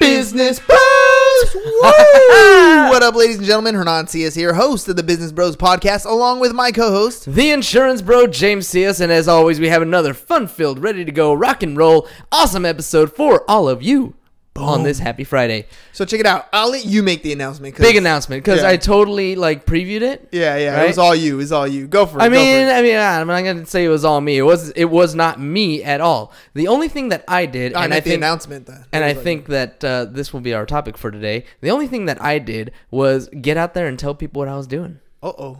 Business Bros. What up, ladies and gentlemen? Hernan Cias here, host of the Business Bros podcast, along with my co-host. The insurance bro, James Cias, and as always, we have another fun-filled, ready to go, rock and roll, awesome episode for all of you on this happy Friday. So check it out. I'll let you make the announcement. 'cause- Big announcement because Yeah. I totally like previewed it. Yeah, yeah. It Right? was all you. It was all you. Go for it. I go for mean, it. I mean, I'm not gonna say it was all me. It was, it was not me at all. The only thing that I did, I and I the think, announcement. Then. and I think that uh, this will be our topic for today. The only thing that I did was get out there and tell people what I was doing. uh-oh,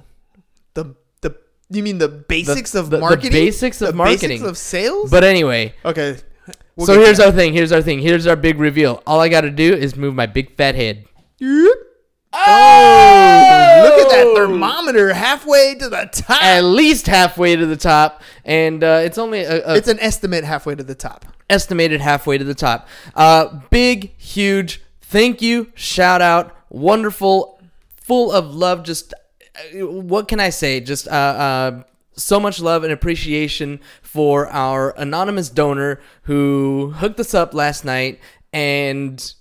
the the you mean the basics of the- the marketing? basics of The marketing. basics of sales. But anyway, okay. We'll so here's our thing. Here's our thing. Here's our big reveal. All I got to do is move my big fat head. Oh, look at that thermometer halfway to the top. At least halfway to the top, and uh, it's only a, a it's an estimate halfway to the top. estimated halfway to the top. Uh, big, huge thank you, shout out, wonderful, full of love. Just uh, what can I say? Just uh, uh, so much love and appreciation for our anonymous donor who hooked us up last night and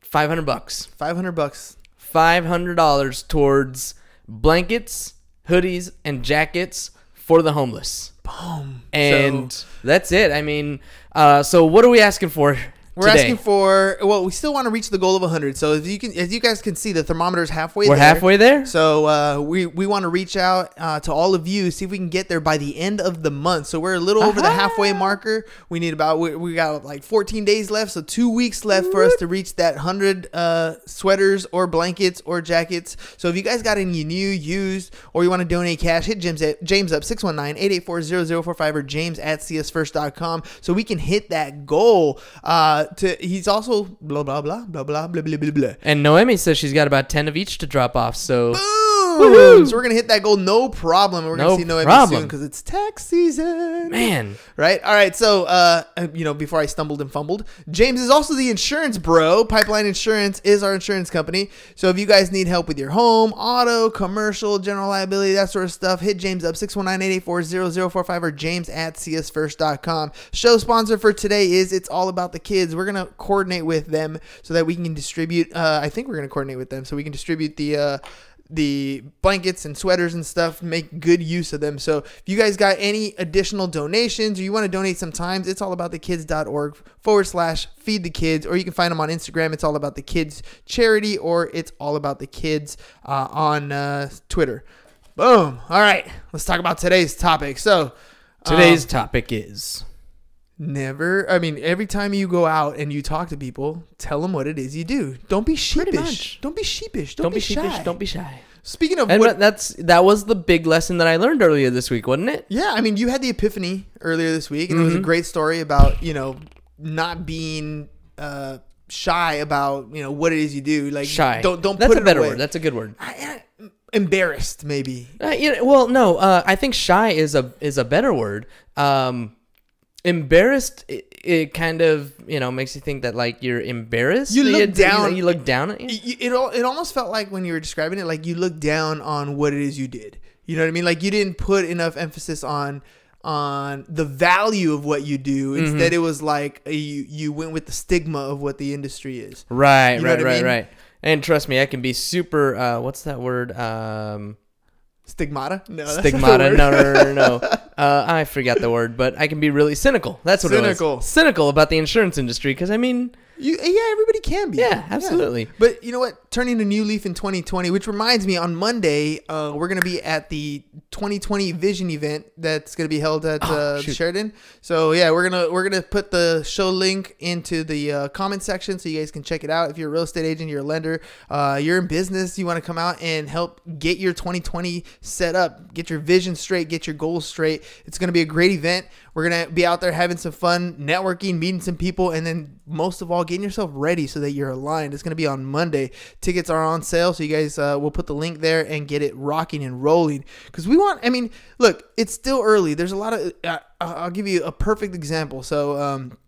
500 bucks. Five hundred bucks. $500 towards blankets, hoodies, and jackets for the homeless. Boom. And that's it. I mean, uh, so what are we asking for? We're today? asking for well, we still want to reach the goal of 100. So if you can, as you guys can see, the thermometer is halfway. We're there. halfway there. So uh, we we want to reach out uh, to all of you, see if we can get there by the end of the month. So we're a little over the halfway marker. We need about we, we got like 14 days left, so two weeks left for us to reach that hundred uh, sweaters or blankets or jackets. So if you guys got any new, used, or you want to donate cash, hit James at James up 619-884-0045 or James at csfirst.com so we can hit that goal. Uh, to he's also blah blah blah blah blah blah blah blah blah. And Noemi says she's got about 10 of each to drop off. So Boom! So we're gonna hit that goal, no problem. We're gonna see Noemi problem. soon because it's tax season. man, right? All right. So, uh, you know, before I stumbled and fumbled, James is also the insurance bro. Pipeline Insurance is our insurance company. So if you guys need help with your home, auto, commercial, general liability, that sort of stuff, hit James up 619-884-0045 or James at csfirst.com. Show sponsor for today is It's All About the Kids. We're gonna coordinate with them so that we can distribute. Uh, I think we're gonna coordinate with them so we can distribute the. Uh, the blankets and sweaters and stuff make good use of them. So if you guys got any additional donations or you want to donate sometimes it's all about the kids.org forward slash feed the kids or you can find them on instagram. It's all about the kids charity or it's all about the kids uh, on uh, twitter. Boom. All right let's talk about today's topic. So today's um, topic is never i mean every time you go out and you talk to people tell them what it is you do don't be sheepish don't be sheepish don't, don't, be, be sheepish, shy don't be shy. speaking of And what that's that was the big lesson that I learned earlier this week, wasn't it? Yeah, I mean, you had the epiphany earlier this week, and it Mm-hmm. was a great story about you know not being uh, shy about you know what it is you do. Like Shy. Don't don't That's put a it better away. word. That's a good word. I- I- embarrassed maybe. Uh, you know, well, no, uh, I think shy is a is a better word. Um, embarrassed, it, it kind of you know makes you think that like you're embarrassed. You look down- You, look down at It, you. it, it it almost felt like when you were describing it, like you look down on what it is you did. You know what I mean? Like you didn't put enough emphasis on on the value of what you do. Mm-hmm. Instead, it was like uh, you you went with the stigma of what the industry is. Right, You know right, I right, mean? right. And trust me, I can be super. Uh, what's that word? Um, Stigmata? No, that's not the stigmata. No, no, no, no. no. Uh, I forgot the word, but I can be really cynical. That's what Cynical. it was. Cynical about the insurance industry because I mean, You, yeah, everybody can be. Yeah, absolutely. But you know what? Turning a new leaf in 2020, which reminds me, on Monday, uh, we're gonna be at the 2020 Vision event that's gonna be held at uh, Oh, shoot. Sheraton. So yeah, we're gonna we're gonna put the show link into the uh, comment section so you guys can check it out. If you're a real estate agent, you're a lender, uh, you're in business, you want to come out and help get your 2020 set up, get your vision straight, get your goals straight. It's gonna be a great event. We're gonna be out there having some fun, networking, meeting some people, and then most of all, getting yourself ready so that you're aligned. It's gonna be on Monday. Tickets are on sale, so you guys uh, will put the link there and get it rocking and rolling. Because we want. I mean, look, it's still early. There's a lot of. Uh, I'll give you a perfect example. So. Um,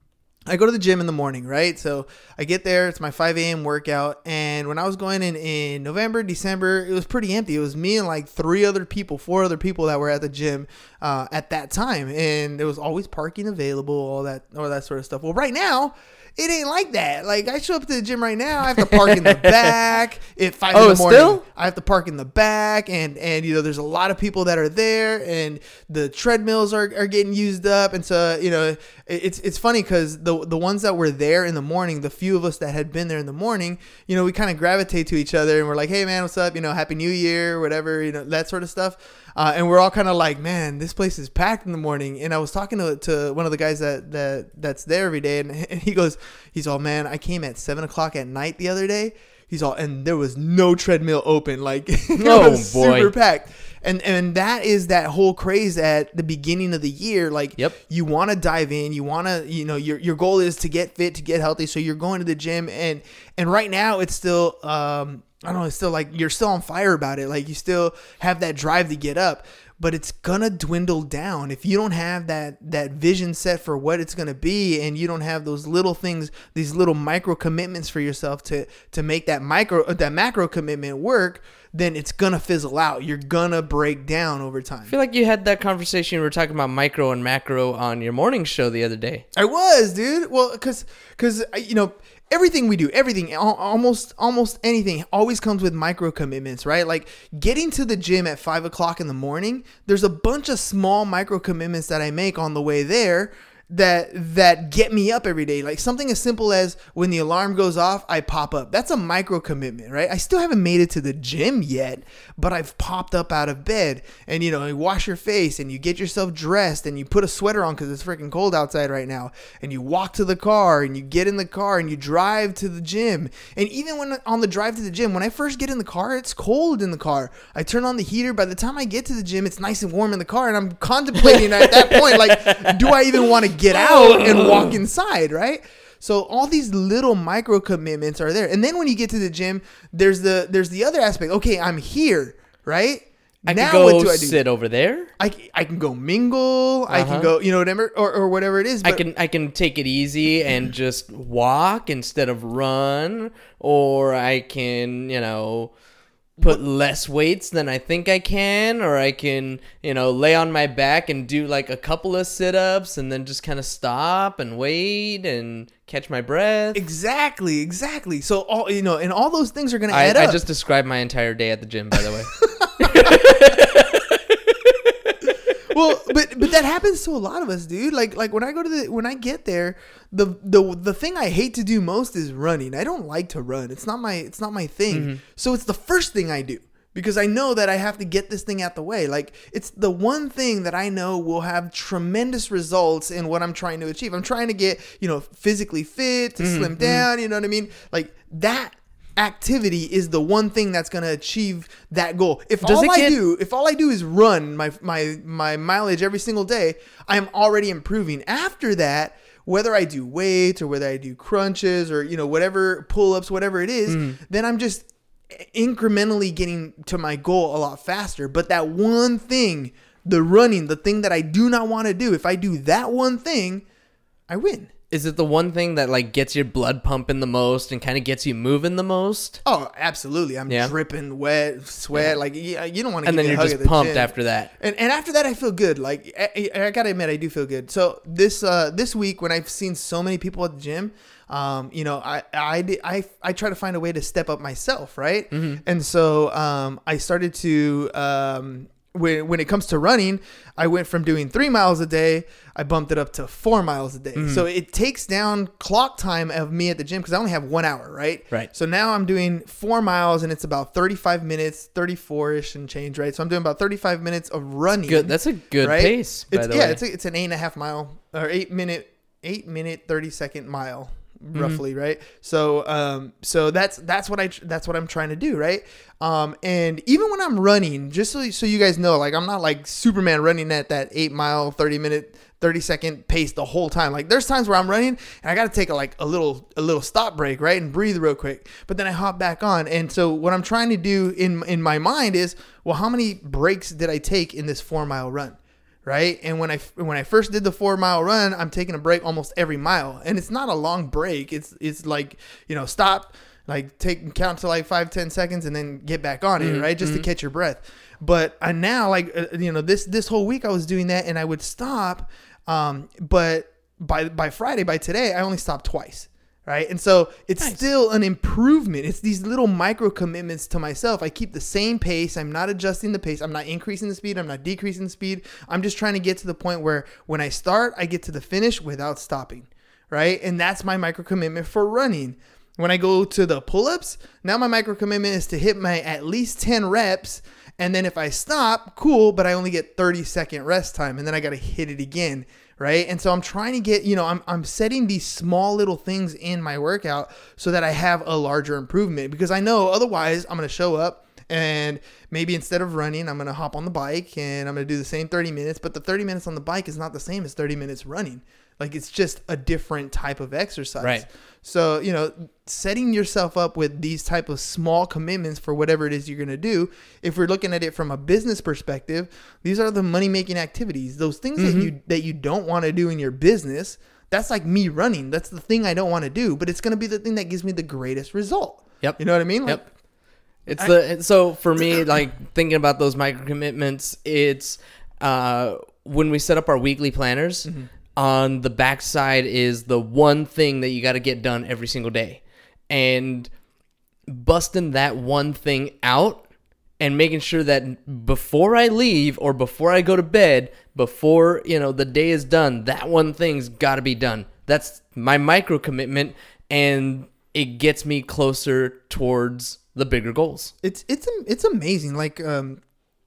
I go to the gym in the morning, right? So I get there, it's my 5 a.m. workout. And when I was going in in November, December, it was pretty empty. It was me and like three other people, four other people that were at the gym uh, at that time. And there was always parking available, all that, all that sort of stuff. Well, right now, it ain't like that. Like I show up to the gym right now, I have to park in the back at five Oh, in the morning. still? I have to park in the back, and and you know there's a lot of people that are there, and the treadmills are, are getting used up, and so you know it's it's funny because the the ones that were there in the morning, the few of us that had been there in the morning, you know we kind of gravitate to each other, and we're like, hey man, what's up? You know, happy New Year, whatever, you know that sort of stuff. Uh, and we're all kind of like, man, this place is packed in the morning. And I was talking to, to one of the guys that, that that's there every day, and, and he goes, he's all, man, I came at seven o'clock at night the other day. He's all, and there was no treadmill open. Like, it Oh, was boy. super packed. And and that is that whole craze at the beginning of the year. Like, Yep. you want to dive in. You want to, you know, your your goal is to get fit, to get healthy. So you're going to the gym, and and right now it's still, um, I don't know, it's still like you're still on fire about it. Like you still have that drive to get up, but it's gonna dwindle down if you don't have that that vision set for what it's gonna be, and you don't have those little things, these little micro commitments for yourself to to make that micro that macro commitment work. Then it's gonna fizzle out. You're gonna break down over time. I feel like you had that conversation. We were talking about micro and macro on your morning show the other day. I was, dude. Well, because because you know everything we do, everything, almost almost anything, always comes with micro commitments, right? Like getting to the gym at five o'clock in the morning. There's a bunch of small micro commitments that I make on the way there that that get me up every day. Like something as simple as when the alarm goes off i pop up. That's a micro commitment right? I still haven't made it to the gym yet but i've popped up out of bed. And you know you wash your face and you get yourself dressed and you put a sweater on because it's freaking cold outside right now. And you walk to the car and you get in the car and you drive to the gym. And even when on the drive to the gym when i first get in the car it's cold in the car. I turn on the heater. By the time i get to the gym it's nice and warm in the car and i'm contemplating at that point like do i even want to get out and walk inside right? So all these little micro commitments are there. And then when you get to the gym there's the there's the other aspect. Okay i'm here right? I now could go what do i do? sit over there. I, I can go mingle. I Uh-huh. can go you know whatever or, or whatever it is I can I can take it easy and just walk instead of run, or I can you know put less weights than I think I can, or I can you know lay on my back and do like a couple of sit ups and then just kind of stop and wait and catch my breath. exactly exactly so all you know and all those things are gonna I, add I up just described my entire day at the gym, by the way. well, but but that happens to a lot of us, dude. Like like when I go to the when I get there, the the the thing I hate to do most is running. I don't like to run. It's not my it's not my thing. Mm-hmm. So it's the first thing I do because I know that I have to get this thing out the way. Like it's the one thing that I know will have tremendous results in what I'm trying to achieve. I'm trying to get, you know, physically fit, to Mm-hmm, slim down, you know what I mean? Like that activity is the one thing that's going to achieve that goal. If Does all I get- do, if all I do is run my my my mileage every single day, I'm already improving. After that, whether I do weights or whether I do crunches or you know whatever pull-ups, whatever it is, Mm. then I'm just incrementally getting to my goal a lot faster. But that one thing, the running, the thing that I do not want to do, if I do that one thing, I win. Is it the one thing that like gets your blood pumping the most and kind of gets you moving the most? Oh, absolutely. I'm Yeah. dripping wet, sweat. Like you, you don't want to. And then you're just pumped after that. And, and after that, I feel good. Like I, I gotta admit, I do feel good. So this uh, this week, when I've seen so many people at the gym, um, you know, I I, I I try to find a way to step up myself, right? Mm-hmm. And so um, I started to um, when when it comes to running, I went from doing three miles a day, I bumped it up to four miles a day. Mm-hmm. So it takes down clock time of me at the gym because I only have one hour, right? Right. So now I'm doing four miles and it's about 35 minutes, 34 ish and change, right? So I'm doing about 35 minutes of running. Good. That's a good right? pace. By It's, the yeah, way. it's a, it's an eight and a half mile or eight minute, eight minute, 30 second mile Mm-hmm. roughly right? So um so that's that's what i that's what i'm trying to do right? Um and even when i'm running just so, so you guys know like i'm not like superman running at that eight mile 30 minute 30 second pace the whole time. Like there's times where i'm running and i gotta take a like a little a little stop break right and breathe real quick. But then i hop back on. And so what i'm trying to do in in my mind is well how many breaks did i take in this four mile run right? And when I when I first did the four mile run, I'm taking a break almost every mile, and it's not a long break. It's it's like you know stop, like take count to like five ten seconds, and then get back on it, right? Just to catch your breath. But I now like uh, you know this this whole week I was doing that, and I would stop, um, but by by Friday by today I only stopped twice. Right. And so it's still an improvement. It's these little micro commitments to myself. I keep the same pace. I'm not adjusting the pace. I'm not increasing the speed. I'm not decreasing the speed. I'm just trying to get to the point where when I start, I get to the finish without stopping. Right. And that's my micro commitment for running. When I go to the pull ups, now my micro commitment is to hit my at least 10 reps. And then if I stop, cool, but I only get 30 second rest time. And then I got to hit it again right? And so I'm trying to get, you know, I'm, I'm setting these small little things in my workout so that I have a larger improvement because I know otherwise I'm going to show up and maybe instead of running, I'm going to hop on the bike and I'm going to do the same 30 minutes, but the 30 minutes on the bike is not the same as 30 minutes running. Like it's just a different type of exercise. Right. So, you know, setting yourself up with these type of small commitments for whatever it is you're going to do, if we're looking at it from a business perspective, these are the money-making activities. Those things Mm-hmm. that you that you don't want to do in your business, that's like me running. That's the thing I don't want to do, but it's going to be the thing that gives me the greatest result. Yep. You know what I mean? Like, Yep. It's the so for me, like thinking about those micro commitments, it's uh, when we set up our weekly planners. Mm-hmm. On the backside is the one thing that you got to get done every single day, and busting that one thing out and making sure that before I leave or before I go to bed, before you know the day is done, that one thing's got to be done. That's my micro commitment, and it gets me closer towards the bigger goals. it's it's it's amazing. Like um,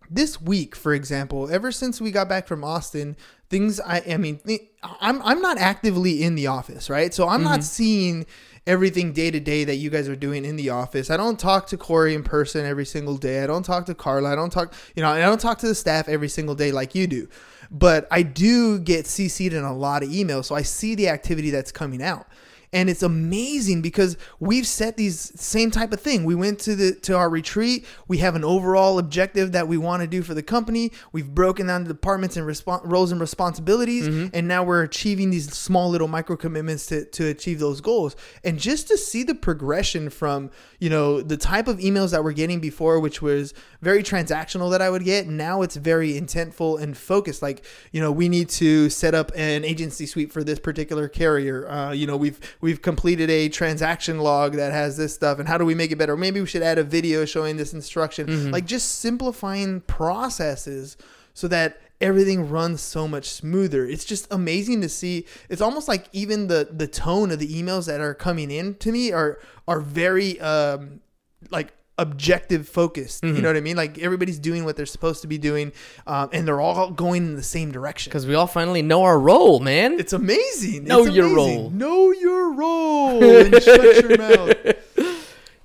this week, for example, ever since we got back from Austin, things I I mean, th- I'm I'm not actively in the office, right? So I'm not mm-hmm. seeing everything day to day that you guys are doing in the office. I don't talk to Corey in person every single day. I don't talk to Carla. I don't talk, you know, I don't talk to the staff every single day like you do. But I do get CC'd in a lot of emails, so I see the activity that's coming out and it's amazing because we've set these same type of thing. We went to the to our retreat. We have an overall objective that we want to do for the company. We've broken down the departments and roles and responsibilities, and now we're achieving these small little micro commitments to to achieve those goals. And just to see the progression from you know the type of emails that we're getting before, which was very transactional that I would get, now it's very intentful and focused. Like you know we need to set up an agency suite for this particular carrier. Uh, you know we've we've completed a transaction log that has this stuff and how do we make it better? Maybe we should add a video showing this instruction. Like just simplifying processes so that everything runs so much smoother. It's just amazing to see. It's almost like even the the tone of the emails that are coming in to me are are very um like objective focused you know what i mean like everybody's doing what they're supposed to be doing um, and they're all going in the same direction Because we all finally know our role, man. it's amazing. Know It's your amazing. role. Know your role. and shut your mouth.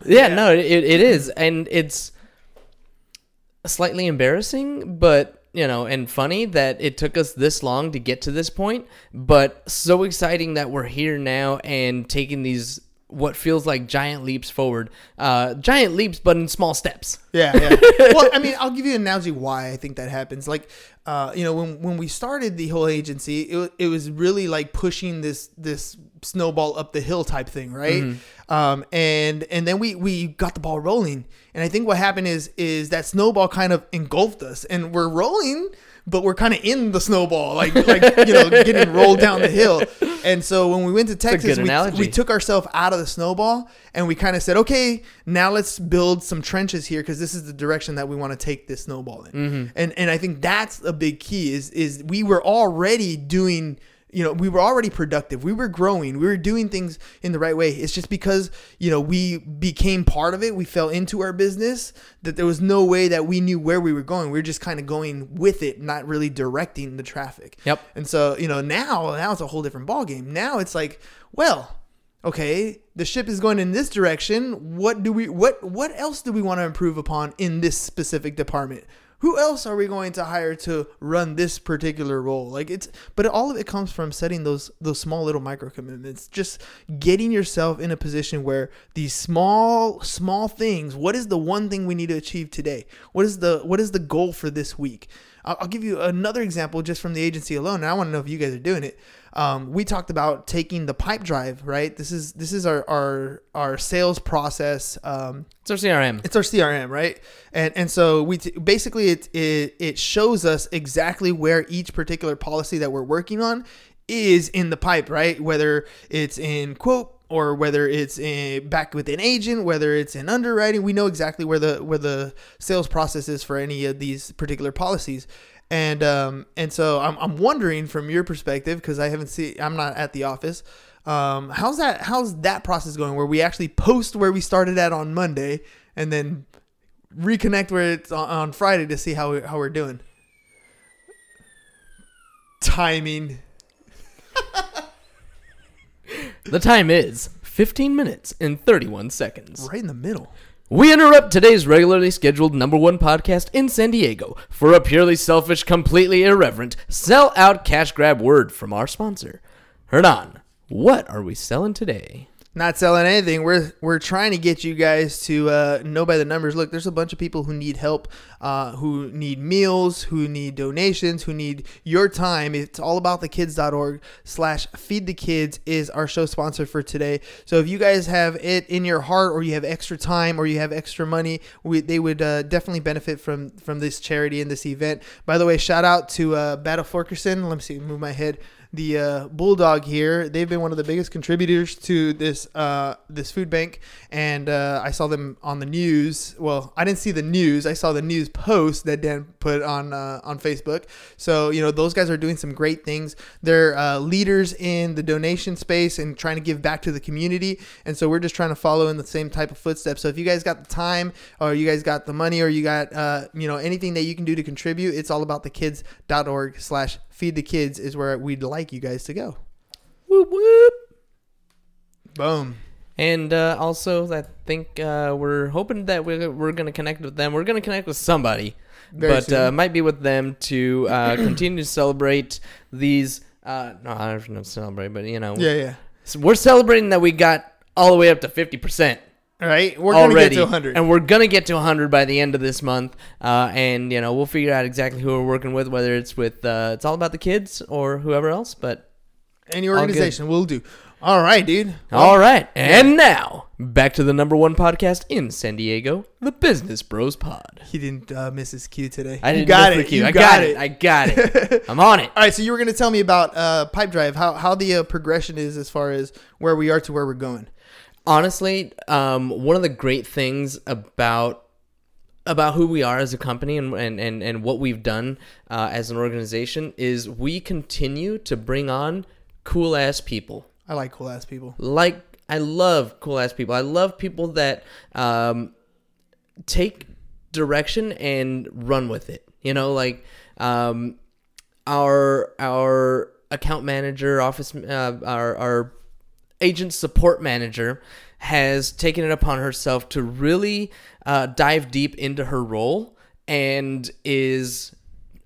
yeah, no, it, it is, and it's slightly embarrassing, but you know, and funny that it took us this long to get to this point, but so exciting that we're here now and taking these what feels like giant leaps forward, uh, giant leaps, but in small steps. Yeah, yeah. well, I mean, I'll give you an analogy why I think that happens. Like, uh, you know, when when we started the whole agency, it, it was really like pushing this this snowball up the hill type thing, right? Um, and and then we we got the ball rolling, and I think what happened is is that snowball kind of engulfed us, and we're rolling. But we're kind of in the snowball, like like you know, getting rolled down the hill, And so when we went to Texas, we, we took ourselves out of the snowball and we kind of said, okay, now let's build some trenches here because this is the direction that we want to take this snowball in. Mm-hmm. And and I think that's a big key is is we were already doing you know we were already productive. We were growing. We were doing things in the right way. It's just because you know we became part of it we fell into our business that there was no way that we knew where we were going. We were just kind of going with it not really directing the traffic. Yep. and so you know now now it's a whole different ball game now it's like well okay the ship is going in this direction. What do we what what else do we want to improve upon in this specific department who else are we going to hire to run this particular role? Like it's but all of it comes from setting those those small little micro commitments. Just getting yourself in a position where these small small things what is the one thing we need to achieve today? What is the what is the goal for this week? I'll, I'll give you another example just from the agency alone and i want to know if you guys are doing it um, we talked about taking the Pipedrive right this is this is our our our sales process um, It's our CRM. it's our CRM, right? And and so we t- basically it, it it shows us exactly where each particular policy that we're working on is in the pipe, right? Whether it's in quote or whether it's in back with an agent, whether it's in underwriting, we know exactly where the where the sales process is for any of these particular policies. And um and so I'm I'm wondering from your perspective because I haven't seen I'm not at the office. Um, how's that? How's that process going? Where we actually post where we started at on Monday, and then reconnect where it's on, on Friday to see how we, how we're doing. Timing. The time is 15 minutes and 31 seconds. right in the middle. We interrupt today's regularly scheduled number one podcast in San Diego for a purely selfish, completely irreverent, sell out cash grab word from our sponsor. Hernan, what are we selling today? Not selling anything. We're we're trying to get you guys to uh, know by the numbers. Look, there's a bunch of people who need help, uh, who need meals, who need donations, who need your time. It's all about the kids.org slash feed the kids is our show sponsor for today. So if you guys have it in your heart, or you have extra time, or you have extra money, we, they would uh, definitely benefit from from this charity and this event. By the way, shout out to uh, Battle Forkerson. Let me see, move my head the uh, bulldog here. They've been one of the biggest contributors to this uh, this food bank, and uh, I saw them on the news. Well, I didn't see the news. I saw the news post that Dan put on uh, on Facebook. So you know those guys are doing some great things. They're uh, leaders in the donation space and trying to give back to the community. And so we're just trying to follow in the same type of footsteps. So if you guys got the time, or you guys got the money, or you got uh, you know anything that you can do to contribute, it's all about the kids.org slash feed the kids is where we'd like you guys to go. Whoop whoop. Boom. And uh, also, I think uh, we're hoping that we're, we're going to connect with them. We're going to connect with somebody, Very but uh, might be with them to uh, continue to celebrate these. Uh, no, I don't know celebrate, but you know, Yeah, yeah. We're celebrating that we got all the way up to fifty percent right, we're gonna already, get to 100. and we're gonna get to 100 by the end of this month. Uh, and you know, we'll figure out exactly who we're working with, whether it's with uh, it's all about the kids or whoever else. But Any organization will do. All right, dude. all right, and now back to the number one podcast in San Diego, the Business Bros Pod. He didn't uh, miss his cue today. I didn't got it. You I got it. I got it. I'm on it. All right, so you were going to tell me about uh, Pipedrive, how how the uh, progression is as far as where we are to where we're going. Honestly, um, one of the great things about about who we are as a company and and and, and what we've done uh, as an organization is we continue to bring on cool ass people. I like cool ass people. Like I love cool ass people. I love people that um, take direction and run with it. You know, like um, our our account manager, office, uh, our our agent support manager has taken it upon herself to really uh, dive deep into her role and is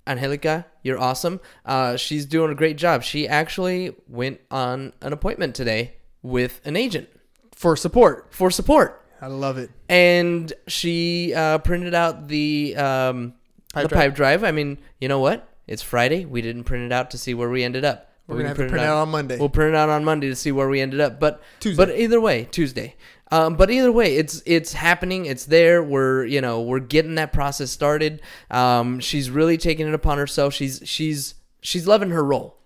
Angelica, you're awesome. Uh, she's doing a great job. She actually went on an appointment today with an agent For support. for support I love it. and she uh, printed out the um, Pipe the drive. Pipedrive. I mean, you know what? It's Friday. We didn't print it out to see where we ended up. We're We gonna have to print it out on Monday. We'll print it out on Monday to see where we ended up. But Tuesday. but either way, Tuesday. Um, but either way, it's it's happening. It's there. We're you know we're getting that process started. Um, she's really taking it upon herself. She's she's she's loving her role,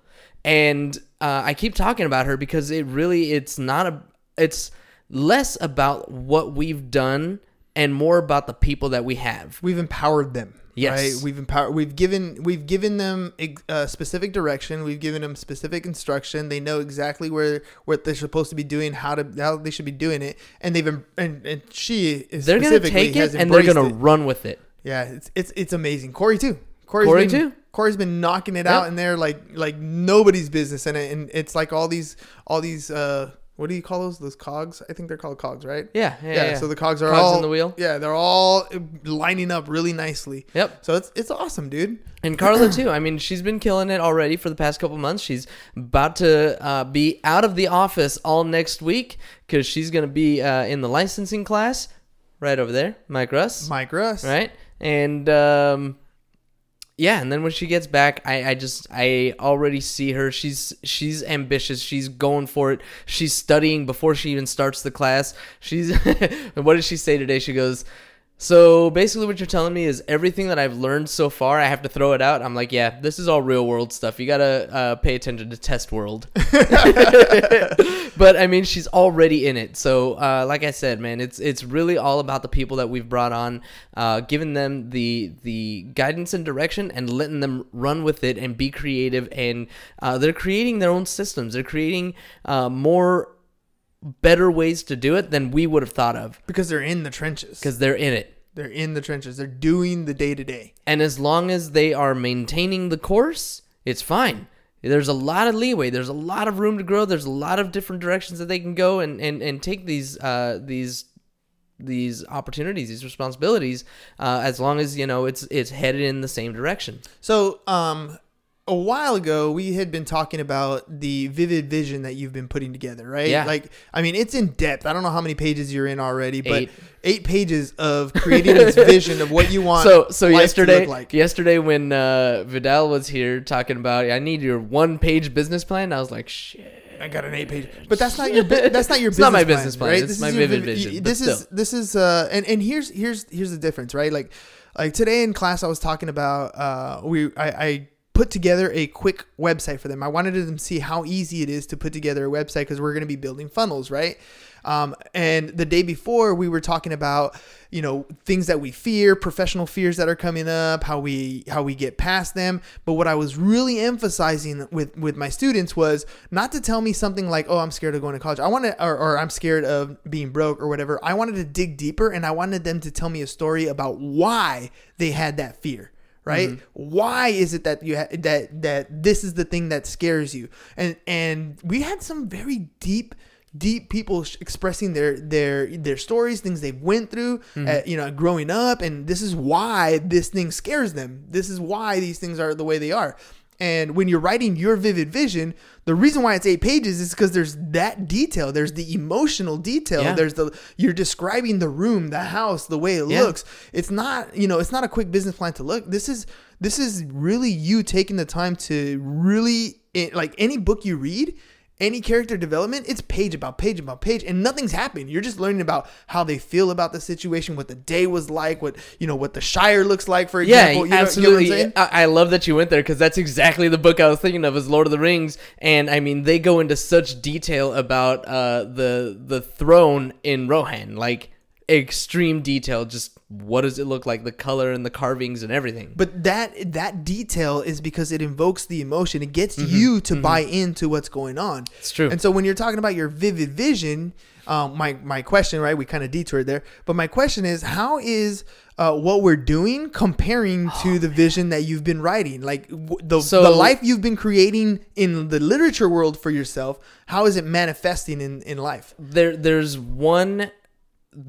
and uh, I keep talking about her because it really it's not a it's less about what we've done and more about the people that we have. we've empowered them. Yes. Right. We've empowered. We've given. We've given them a specific direction. We've given them specific instruction. They know exactly where what they're supposed to be doing, how to how they should be doing it, and they've and, and she is They're gonna take it and they're gonna run with it. Yeah, it's it's it's amazing. Corey too. Corey's Corey been, too? Corey's been knocking it Yep. out in there like like nobody's business, and it, and it's like all these all these uh what do you call those those cogs? I think they're called cogs, right? Yeah, yeah. yeah. So the cogs are Cogs all in the wheel? Yeah, they're all lining up really nicely. Yep. So it's it's awesome, dude. And Carla too. I mean, she's been killing it already for the past couple months. She's about to uh, be out of the office all next week because she's going to be uh, in the licensing class right over there, Mike Russ. Mike Russ. right? And um, yeah, and then when she gets back, I, I just I already see her. She's she's ambitious. She's going for it. She's studying before she even starts the class. She's what did she say today? She goes. So basically, what you're telling me is everything that I've learned so far, I have to throw it out. I'm like, yeah, this is all real world stuff. You gotta uh, pay attention to test world. but I mean, she's already in it. So, uh, like I said, man, it's it's really all about the people that we've brought on, uh, giving them the the guidance and direction, and letting them run with it and be creative. And uh, they're creating their own systems. They're creating uh, more better ways to do it than we would have thought of Because they're in the trenches. because they're in it. they're in the trenches. They're doing the day to day. And as long as they are maintaining the course, it's fine. There's a lot of leeway. There's a lot of room to grow. There's a lot of different directions that they can go and, and, and take these uh, these these opportunities, these responsibilities, uh, as long as you know it's it's headed in the same direction. So, um, a while ago, we had been talking about the vivid vision that you've been putting together, right? Yeah. Like, I mean, it's in depth. I don't know how many pages you're in already, but Eight. eight, pages of creating this vision of what you want. So so life to yesterday look like. yesterday when uh, Vidal was here talking about I need your one page business plan, I was like shit. I got an eight page, but that's not your that's not your It's business not my plan, business plan. right? It's This my is vivid vivid- vision, This is still. this is uh and and here's here's here's the difference, right? Like like today in class, I was talking about uh we I. I put together a quick website for them. I wanted them to see how easy it is to put together a website because we're going to be building funnels, right? Um, and the day before, we were talking about you know things that we fear, professional fears that are coming up, how we how we get past them. But what I was really emphasizing with with my students was not to tell me something like, "Oh, I'm scared of going to college." I wanted, or, or I'm scared of being broke or whatever. I wanted to dig deeper, and I wanted them to tell me a story about why they had that fear right? Why is it that you ha- that that this is the thing that scares you? And and we had some very deep deep people sh- expressing their their their stories things they've went through uh, you know growing up and this is why this thing scares them. This is why these things are the way they are and when you're writing your vivid vision, the reason why it's eight pages is because there's that detail. There's the emotional detail. Yeah. There's the you're describing the room, the house, the way it Yeah. looks. It's not, you know, it's not a quick business plan to look. This is this is really you taking the time to really it, like any book you read, any character development, it's page about page about page, and nothing's happened. You're just learning about how they feel about the situation, what the day was like, what you know, what the Shire looks like, for Yeah, example. You know- you know absolutely. I, I love that you went there because that's exactly the book I was thinking of, is Lord of the Rings, and I mean they go into such detail about uh, the the throne in Rohan, like extreme detail. Just what does it look like, the color and the carvings and everything. But that that detail is because it invokes the emotion. It gets you to buy into what's going on. It's true. And so when you're talking about your vivid vision, um, my my question, right? We kind of detoured there, but my question is, how is uh, what we're doing comparing to the vision that you've been writing? Like w- the So- the life you've been creating in the literature world for yourself. How is it manifesting in in life? there there's one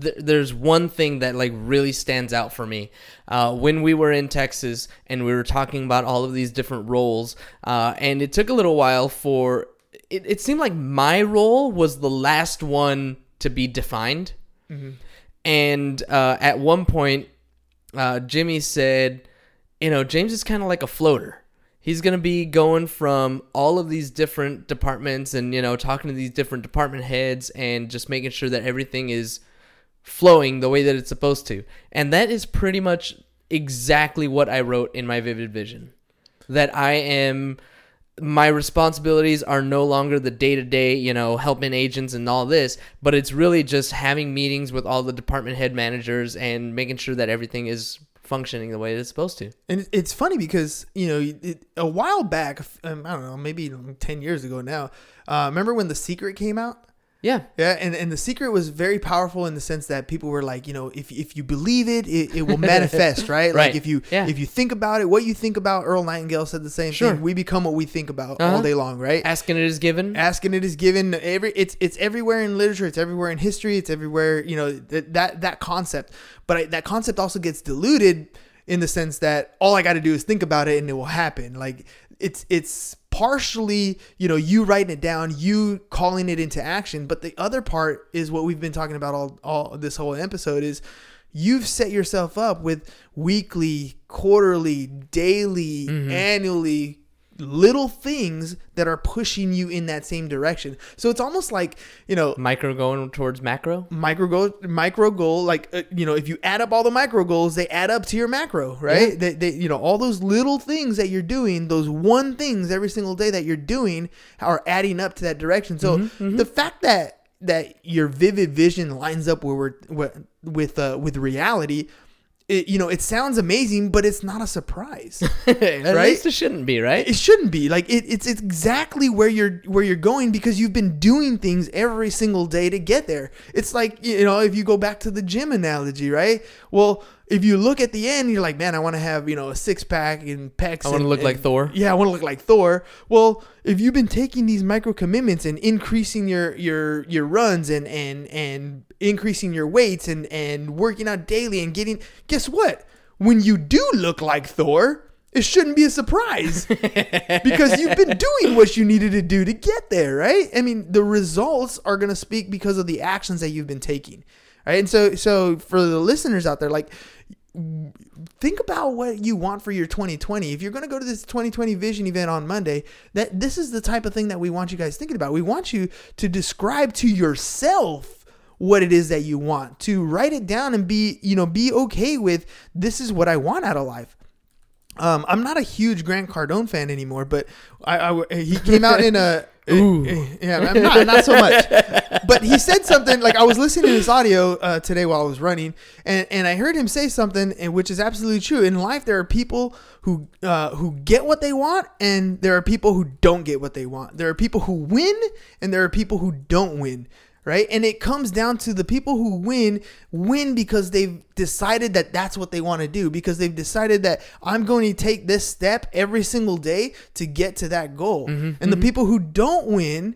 th- there's one thing that like really stands out for me. Uh, when we were in texas and we were talking about all of these different roles uh, and it took a little while for it, it seemed like my role was the last one to be defined. And uh, at one point uh, jimmy said you know james is kind of like a floater. He's going to be going from all of these different departments and you know talking to these different department heads and just making sure that everything is flowing the way that it's supposed to and that is pretty much exactly what i wrote in my vivid vision that i am my responsibilities are no longer the day to day, you know, helping agents and all this, but it's really just having meetings with all the department head managers and making sure that everything is functioning the way it's supposed to. And it's funny because you know it, a while back, um, I don't know, maybe ten years ago now. Uh, remember when The Secret came out? Yeah. Yeah, and, and the secret was very powerful in the sense that people were like, you know, if, if you believe it, it, it will manifest, right? Like Right. if you Yeah. if you think about it, what you think about. Earl Nightingale said the same Sure. thing. We become what we think about Uh-huh. all day long, right? Ask and it is given. Ask and it is given every it's it's everywhere in literature, it's everywhere in history, it's everywhere you know that that, that concept. But I, that concept also gets diluted in the sense that all I got to do is think about it and it will happen. Like it's it's partially you know you writing it down, you calling it into action, but the other part is what we've been talking about all all this whole episode is you've set yourself up with weekly, quarterly, daily, mm-hmm. annually little things that are pushing you in that same direction. So it's almost like, you know, Micro going towards macro. micro goal micro goal like uh, you know if you add up all the micro goals they add up to your macro right Yeah. they, they you know all those little things that you're doing those one things every single day that you're doing are adding up to that direction so Mm-hmm, the fact that that your vivid vision lines up where we're with with uh, with reality it, you know it sounds amazing but it's not a surprise At Right? least it shouldn't be, right? it shouldn't be like it, it's it's exactly where you're where you're going because you've been doing things every single day to get there. It's like you know if you go back to the gym analogy, right? Well, if you look at the end, you're like, man, I want to have you know a six pack and pecs. I wanna and- look like Thor. Yeah, I want to look like Thor. Well, if you've been taking these micro commitments and increasing your your your runs and and and increasing your weights and and working out daily and getting, guess what? When you do look like Thor. It shouldn't be a surprise because you've been doing what you needed to do to get there, right? I mean, the results are going to speak because of the actions that you've been taking, right? And so, so for the listeners out there, like, think about what you want for your 2020. If you're going to go to this 2020 vision event on Monday, that this is the type of thing that we want you guys thinking about. We want you to describe to yourself what it is that you want, to write it down and be, you know, be okay with this is what I want out of life. Um, I'm not a huge Grant Cardone fan anymore, but I, I he came out in a Ooh. yeah, I'm not not so much. But he said something like I was listening to this audio uh, today while I was running, and, and I heard him say something, and which is absolutely true. In life, there are people who uh, who get what they want, and there are people who don't get what they want. There are people who win, and there are people who don't win right? And it comes down to the people who win win because they've decided that that's what they want to do because they've decided that I'm going to take this step every single day to get to that goal. Mm-hmm, and the mm-hmm. people who don't win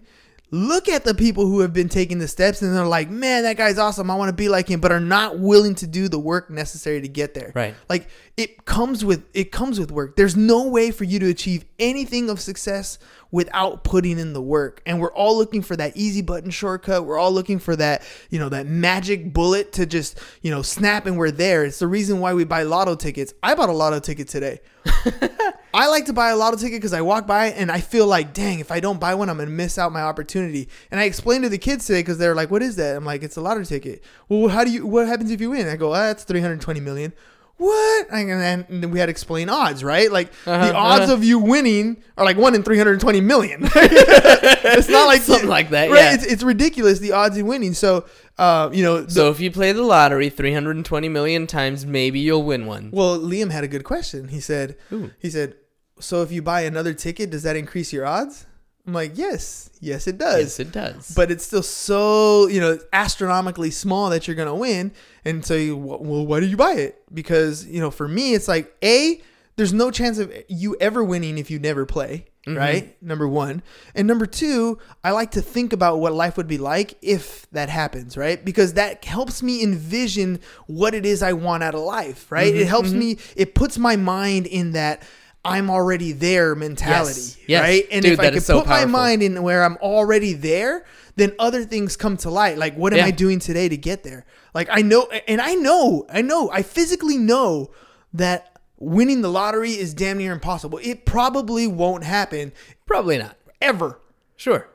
look at the people who have been taking the steps and they're like, "Man, that guy's awesome. I want to be like him," but are not willing to do the work necessary to get there. Right. Like it comes with it comes with work. There's no way for you to achieve anything of success without putting in the work. And we're all looking for that easy button shortcut. We're all looking for that, you know, that magic bullet to just, you know, snap and we're there. It's the reason why we buy lotto tickets. I bought a lotto ticket today. I like to buy a lotto ticket because I walk by and I feel like, dang, if I don't buy one, I'm gonna miss out my opportunity. And I explained to the kids today because they're like, "What is that?" I'm like, "It's a lotto ticket." Well, how do you? What happens if you win? I go, "Ah, that's 320 million." What? And then, we had to explain odds, right? Like the Uh-huh, odds uh-huh. of you winning are like one in 320 million. it's not like Something like that, right? yeah. It's, it's ridiculous the odds in winning. So, uh, you know, the- So if you play the lottery 320 million times, maybe you'll win one. Well, Liam had a good question. He said, Ooh. he said, so if you buy another ticket, does that increase your odds? I'm like, yes, yes, it does. Yes, it does. but it's still so you know astronomically small that you're gonna win. And so, you, well, why do you buy it? Because you know, for me, it's like a there's no chance of you ever winning if you never play. Mm-hmm. Right, number one, and number two, I like to think about what life would be like if that happens, right? Because that helps me envision what it is I want out of life, right? It mm-hmm, helps mm-hmm. me, it puts my mind in that I'm already there mentality, Yes. Yes. right? And Dude, if I that can is so put my mind in where I'm already there, then other things come to light. Like, what am Yeah. I doing today to get there? Like, I know, and I know, I know, I physically know that winning the lottery is damn near impossible. It probably won't happen Probably not. ever. Sure.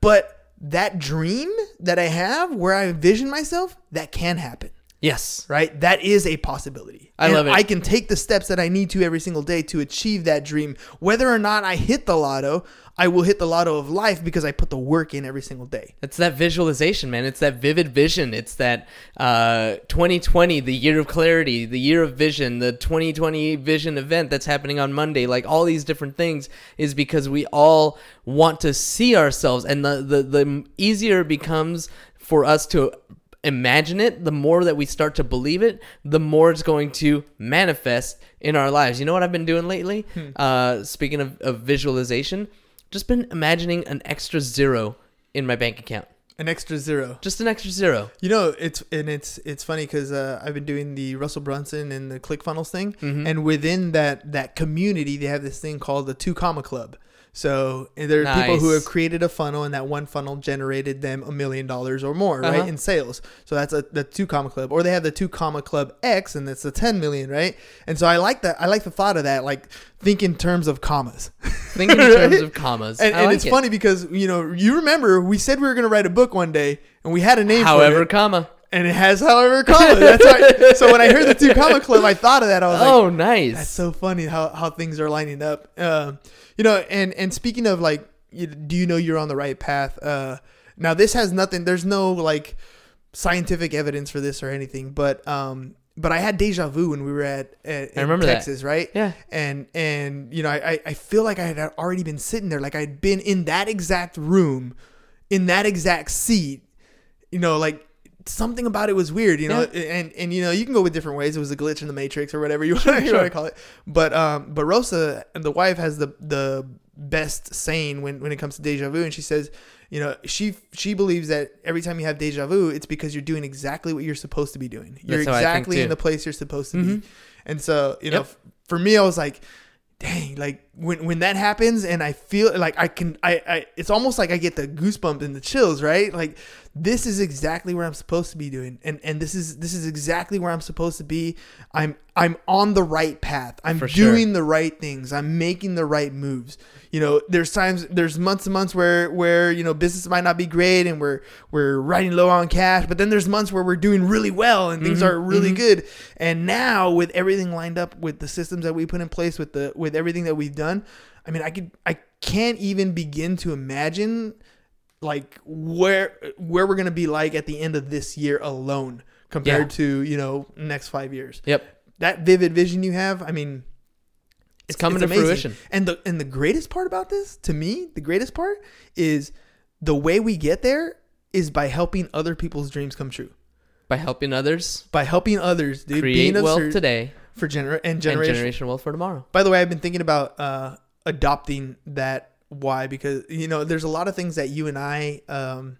But that dream that I have where I envision myself, that can happen. Yes. right? That is a possibility. I And love it. I can take the steps that I need to every single day to achieve that dream. Whether or not I hit the lotto, I will hit the lotto of life because I put the work in every single day. It's that visualization, man. It's that vivid vision. It's that uh, 2020, the year of clarity, the year of vision, the 2020 vision event that's happening on Monday. Like all these different things is because we all want to see ourselves, and the the, the easier it becomes for us to imagine it, the more that we start to believe it, the more it's going to manifest in our lives. You know what I've been doing lately? Uh, speaking of, of visualization, just been imagining an extra zero in my bank account. An extra zero. Just an extra zero. You know, it's and it's it's funny because uh, I've been doing the Russell Brunson and the ClickFunnels thing, Mm-hmm. and within that that community, they have this thing called the Two Comma Club. So there are people who have created a funnel, and that one funnel generated them a million dollars or more, Uh-huh. right, in sales. So that's a the Two Comma Club, or they have the Two Comma Club X, and it's the ten million, right? And so I like that. I like the thought of that, like think in terms of commas. Think in terms of commas. And, and like it's it. funny because you know you remember we said we were going to write a book one day, and we had a name for However, comma. and it has however comma. That's right. So when I heard the two comma club, I thought of that. I was like, Oh, nice. that's so funny how, how things are lining up. Um, you know, and and speaking of like, you, do you know you're on the right path? Uh, now this has nothing. There's no like scientific evidence for this or anything, but um, but I had deja vu when we were at, at in remember that. Texas, right? Yeah. And and you know, I I- I feel like I had already been sitting there, like I'd been in that exact room, in that exact seat, you know, like something about it was weird, you know, and and you know, you can go with different ways. It was a glitch in the matrix or whatever you want, you want to call it. But um, but Rosa and the wife has the the best saying when when it comes to deja vu, and she says, you know, she she believes that every time you have deja vu, it's because you're doing exactly what you're supposed to be doing. You're That's how I think exactly in the place you're supposed to be. And so, you know, Yep. f- for me, I was like, dang, like when when that happens and I feel like I can I, I it's almost like I get the goosebumps and the chills, right? Like this is exactly where I'm supposed to be doing. And and this is this is exactly where I'm supposed to be. I'm I'm on the right path. I'm For sure. doing the right things. I'm making the right moves. You know, there's times there's months and months where where, you know, business might not be great and we're we're riding low on cash, but then there's months where we're doing really well and things mm-hmm. are really mm-hmm. good. And now with everything lined up with the systems that we put in place with the with everything that we've done, I mean, I could I can't even begin to imagine like where where we're going to be like at the end of this year alone compared Yeah. to, you know, next 5 years Yep. that vivid vision you have, I mean, It's coming to fruition. And the and the greatest part about this, to me, the greatest part is the way we get there is by helping other people's dreams come true. By helping others By helping others, dude, create being wealth today for gener- and and generation. generation wealth for tomorrow. By the way, I've been thinking about uh, adopting that why because you know there's a lot of things that you and I um,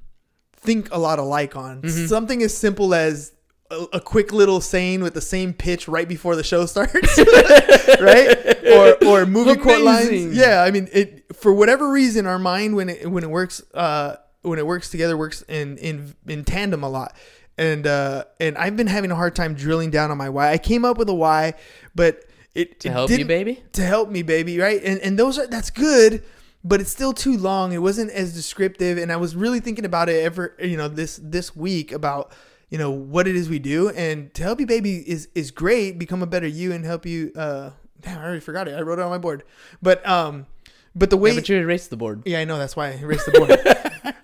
think a lot alike on. Mm-hmm. Something as simple as a, a quick little saying with the same pitch right before the show starts, right? Or or movie quote lines. Yeah, I mean it for whatever reason our mind when it when it works uh, when it works together works in in in tandem a lot. And uh, and I've been having a hard time drilling down on my why. I came up with a why, but it To it help you, baby? to help me, baby, right? And and those are that's good, but it's still too long. It wasn't as descriptive, and I was really thinking about it ever, you know, this this week about you know what it is we do, and to help you, baby, is is great. Become a better you and help you. Uh, damn, I already forgot it. I wrote it on my board, but um, but the way Yeah, but you erased the board. yeah, I know. That's why I erased the board.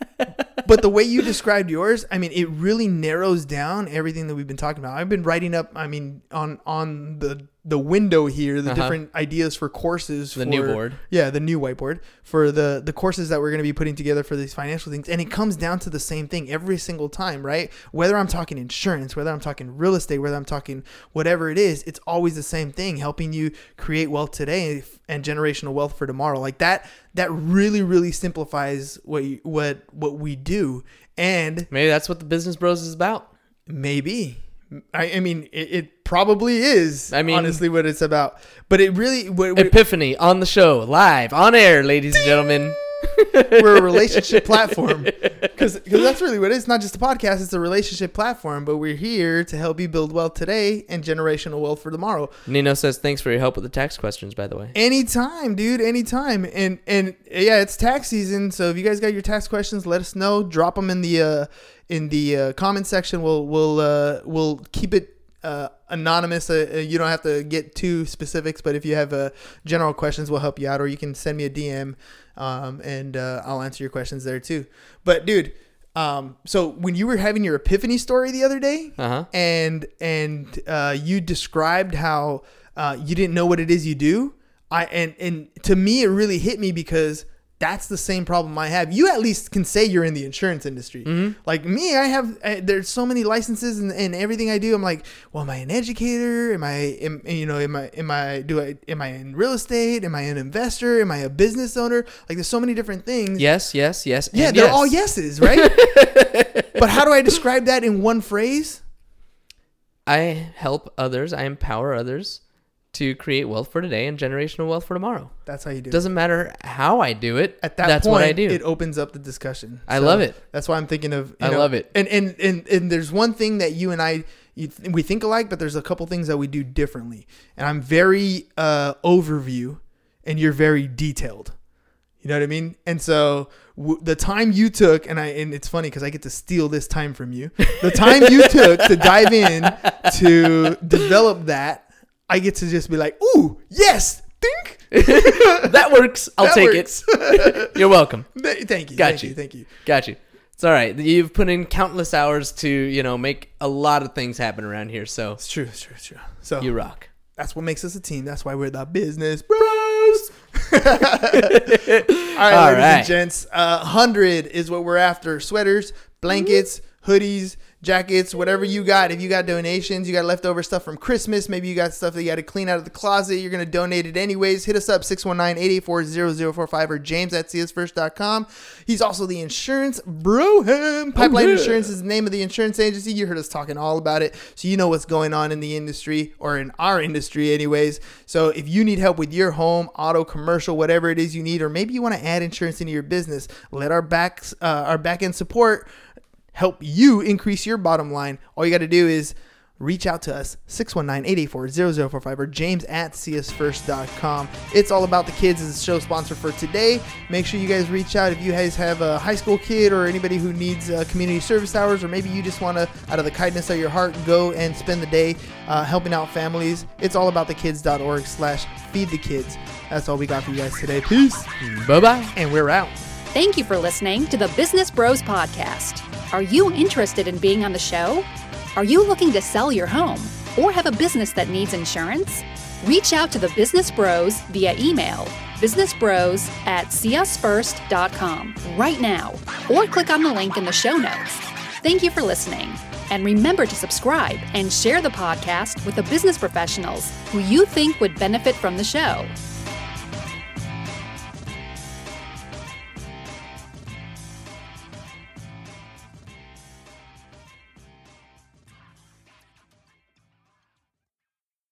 but the way you described yours, I mean, it really narrows down everything that we've been talking about. I've been writing up, I mean, on on the the window here, the Uh-huh. different ideas for courses. The for, new board. Yeah, the new whiteboard for the the courses that we're going to be putting together for these financial things, and it comes down to the same thing every single time, right? Whether I'm talking insurance, whether I'm talking real estate, whether I'm talking whatever it is, it's always the same thing, helping you create wealth today and generational wealth for tomorrow. Like that, that really, really simplifies what you, what what we do, and Maybe that's what the Business Bros is about. maybe. I, I mean, it, it probably is. I mean- honestly, what it's about. But it really, what, what- Epiphany on the show, live, on air, ladies and gentlemen. We're a relationship platform because that's really what it is. It's not just a podcast; it's a relationship platform. But we're here to help you build wealth today and generational wealth for tomorrow. Nino says thanks for your help with the tax questions. By the way, Anytime, dude. Anytime. And and yeah, it's tax season. So if you guys got your tax questions, let us know. Drop them in the uh, in the uh, comment section. We'll we'll uh, we'll keep it uh, anonymous. Uh, uh, you don't have to get too specifics, but if you have uh, general questions, we'll help you out, or you can send me a DM, um, and uh, I'll answer your questions there too. But dude, um, so when you were having your epiphany story the other day, Uh-huh. and and uh, you described how uh, you didn't know what it is you do, I and and to me it really hit me because. That's the same problem I have. You at least can say you're in the insurance industry. Mm-hmm. Like me, I have. I, there's so many licenses and, and everything I do. I'm like, well, am I an educator? Am I, am, you know, am I, am I, do I, am I in real estate? Am I an investor? Am I a business owner? Like, there's so many different things. yes, yes, yes. Yeah, they're yes. all yeses, right? but how do I describe that in one phrase? I help others. I empower others to create wealth for today and generational wealth for tomorrow. That's how you do it. Doesn't matter how I do it. At that that's point, what I do. it opens up the discussion. I love it. That's why I'm thinking of. you I know, love it. And and and and there's one thing that you and I you, th- we think alike, but there's a couple things that we do differently. And I'm very uh, overview, and you're very detailed. You know what I mean? And so w- the time you took, and I and it's funny because I get to steal this time from you. The time you took to dive in to develop that, I get to just be like, "Ooh, yes, think." that works. I'll That take works. it. You're welcome. Thank you. Got thank you. you. Thank you. Got you. It's all right. You've put in countless hours to, you know, make a lot of things happen around here. So It's true. It's true. It's true. So you rock. that's what makes us a team. That's why we're the business bros. All right, All ladies right. and gents. Uh, Hundred is what we're after: sweaters, blankets, hoodies, jackets, whatever you got. If you got donations, you got leftover stuff from Christmas, maybe you got stuff that you had to clean out of the closet. You're gonna donate it anyways. Hit us up 619-884-0045 or James at csfirst.com. He's also the insurance broham. Pipeline Oh, yeah. Insurance is the name of the insurance agency. You heard us talking all about it, so you know what's going on in the industry or in our industry, anyways. So if you need help with your home, auto, commercial, whatever it is you need, or maybe you want to add insurance into your business, let our backs, uh, our back end support help you increase your bottom line. All you got to do is reach out to us 619-884-0045 or james at csfirst.com it's all about the kids is the show sponsor for today make sure you guys reach out if you guys have a high school kid or anybody who needs uh, community service hours or maybe you just want to out of the kindness of your heart go and spend the day uh, helping out families it's all about the kids.org slash feed the kids that's all we got for you guys today peace Bye bye. and we're out Thank you for listening to the Business Bros Podcast. Are you interested in being on the show? Are you looking to sell your home or have a business that needs insurance? Reach out to the Business Bros via email businessbros at csfirst.com right now or click on the link in the show notes. Thank you for listening. And remember to subscribe and share the podcast with the business professionals who you think would benefit from the show.